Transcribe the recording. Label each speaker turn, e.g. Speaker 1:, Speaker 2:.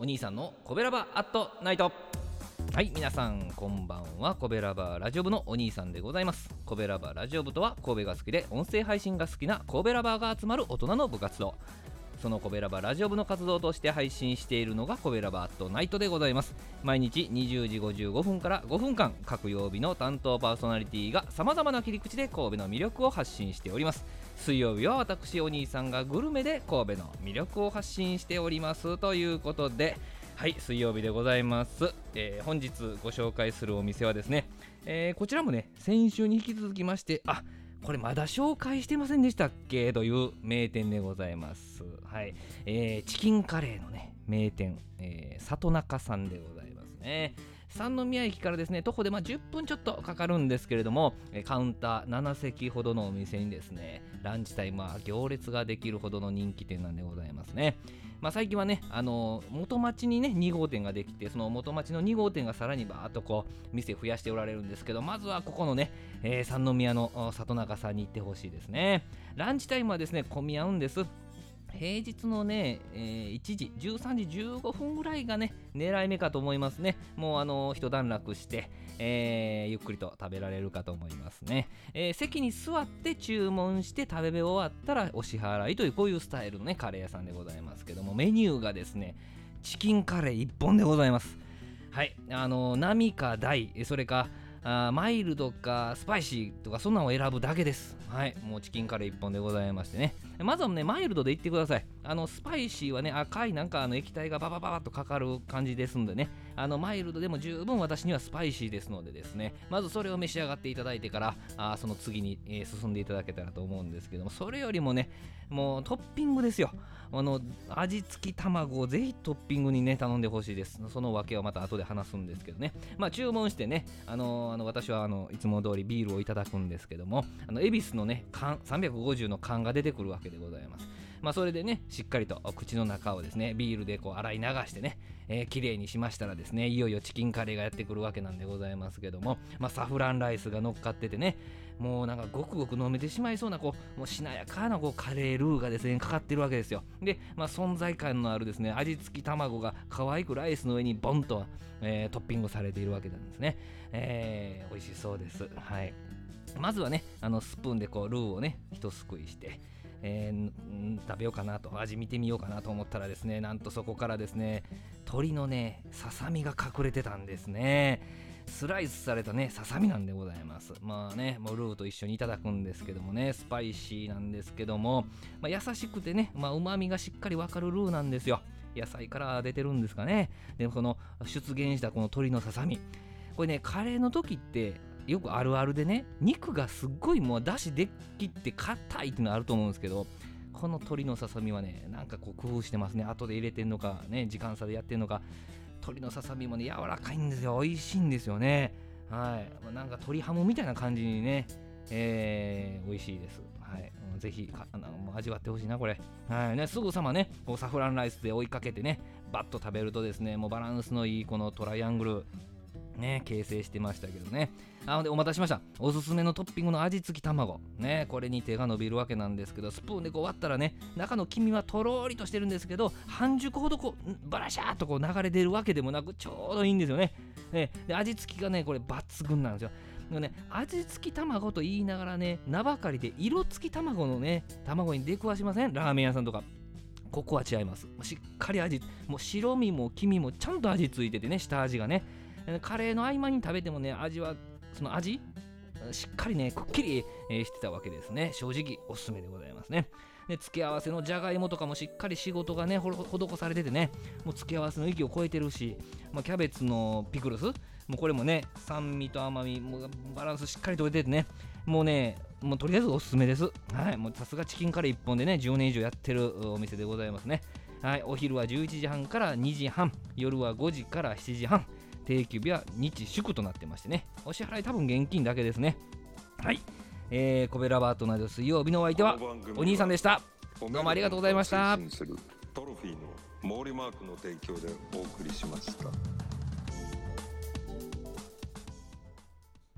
Speaker 1: お兄さんのコベラバアットナイト。はい皆さんこんばんは。コベラバラジオ部のお兄さんでございます。コベラバラジオ部とは神戸が好きで音声配信が好きなコベラバーが集まる大人の部活動。そのコベラバラジオ部の活動として配信しているのがコベラバットナイトでございます。毎日20時55分から5分間各曜日の担当パーソナリティがさまざまな切り口で神戸の魅力を発信しております。水曜日は私お兄さんがグルメで神戸の魅力を発信しております。ということではい水曜日でございます、えー、本日ご紹介するお店はですね、えー、こちらもね先週に引き続きましてあこれまだ紹介してませんでしたっけ？という名店でございます。はい。えー、チキンカレーのね、名店、えー、里中さんでございますね。三宮駅からですね、徒歩でま10分ちょっとかかるんですけれども、カウンター7席ほどのお店にですね、ランチタイムは行列ができるほどの人気店なんでございますね。まあ、最近はね、あの元町にね、2号店ができて、その元町の2号店がさらにバーっとこう、店増やしておられるんですけど、まずはここのね、えー、三宮の里中さんに行ってほしいですね。ランチタイムはですね、混み合うんです。平日のね、えー、1時、13時15分ぐらいがね、狙い目かと思いますね。もうあの、一段落して、えー、ゆっくりと食べられるかと思いますね、えー、席に座って注文して食べ終わったらお支払いという、こういうスタイルのね、カレー屋さんでございますけども、メニューがですね、チキンカレー1本でございます。はい、あの、並か大、それか、あマイルドかスパイシーとかそんなのを選ぶだけです。はい、もうチキンカレー1本でございましてね。まずはね、マイルドでいってください。あの、スパイシーはね、赤いなんかあの液体がババババッとかかる感じですんでね、あの、マイルドでも十分私にはスパイシーですのでですね、まずそれを召し上がっていただいてから、あその次に、えー、進んでいただけたらと思うんですけども、それよりもね、もうトッピングですよ。あの、味付き卵をぜひトッピングにね、頼んでほしいです。その訳はまた後で話すんですけどね。まあ、注文してね、あの、あの私はあのいつも通りビールをいただくんですけども、あの恵比寿のね、缶、350の缶が出てくるわけでございます。まあ、それでね、しっかりと口の中をですね、ビールでこう洗い流してね、えー、綺麗にしましたらですね、いよいよチキンカレーがやってくるわけなんでございますけども、まあ、サフランライスが乗っかっててね、もうなんかごくごく飲めてしまいそうなこうもうしなやかなこうカレールーがですねかかってるわけですよ。で、まあ、存在感のあるですね味付き卵が可愛くライスの上にボンと、えー、トッピングされているわけなんですね、えー、美味しそうです。はい。まずはねあのスプーンでこうルーをね一すくいしてえー、食べようかなと味見てみようかなと思ったらですねなんとそこからですね鶏のねささみが隠れてたんですね。スライスされたねささみなんでございます。まあねもうルーと一緒にいただくんですけどもねスパイシーなんですけども、まあ、優しくてねうまみがしっかりわかるルーなんですよ。野菜から出てるんですかね。でもこの出現したこの鶏のささみ。これねカレーの時ってよくあるあるでね肉がすっごいもうだしできって硬いっていうのあると思うんですけどこの鶏のささみはねなんかこう工夫してますね。後で入れてんのかね時間差でやってんのか。鶏のささみもね柔らかいんですよ。美味しいんですよね。はい。なんか鶏ハムみたいな感じにねえー、美味しいです。はい。ぜひあの味わってほしいなこれ。はい。ねすぐさまねこうサフランライスで追いかけてねバッと食べるとですねもうバランスのいいこのトライアングルね、形成してましたけどね。なのでお待たせしました。おすすめのトッピングの味付き卵。ね、これに手が伸びるわけなんですけど、スプーンでこう割ったらね、中の黄身はとろーりとしてるんですけど、半熟ほどこう、バラシャーっとこう流れ出るわけでもなく、ちょうどいいんですよね。ねで味付きがね、これ抜群なんですよ。でもね、味付き卵と言いながらね、名ばかりで色付き卵のね、卵に出くわしません？ラーメン屋さんとか。ここは違います。しっかり味、もう白身も黄身もちゃんと味付いててね、下味がね。カレーの合間に食べてもね、味は、その味しっかりね、くっきり、してたわけですね。正直おすすめでございますね。で、付け合わせのじゃがいもとかもしっかり仕事がね、施されててね、もう付け合わせの域を超えてるし、まあ、キャベツのピクルス、もうこれもね、酸味と甘み、もうバランスしっかりとれててね、もうね、もうとりあえずおすすめです。はい、もうさすがチキンカレー1本でね、10年以上やってるお店でございますね。はい、お昼は11時半から2時半、夜は5時から7時半。定休日は日祝となってましてね。お支払い多分現金だけですね。はい。えー、コベラバートなど水曜日のお相手はお兄さんでした。どうもありがとうございました。
Speaker 2: トロフィーの毛利マークの提供でお送りしました。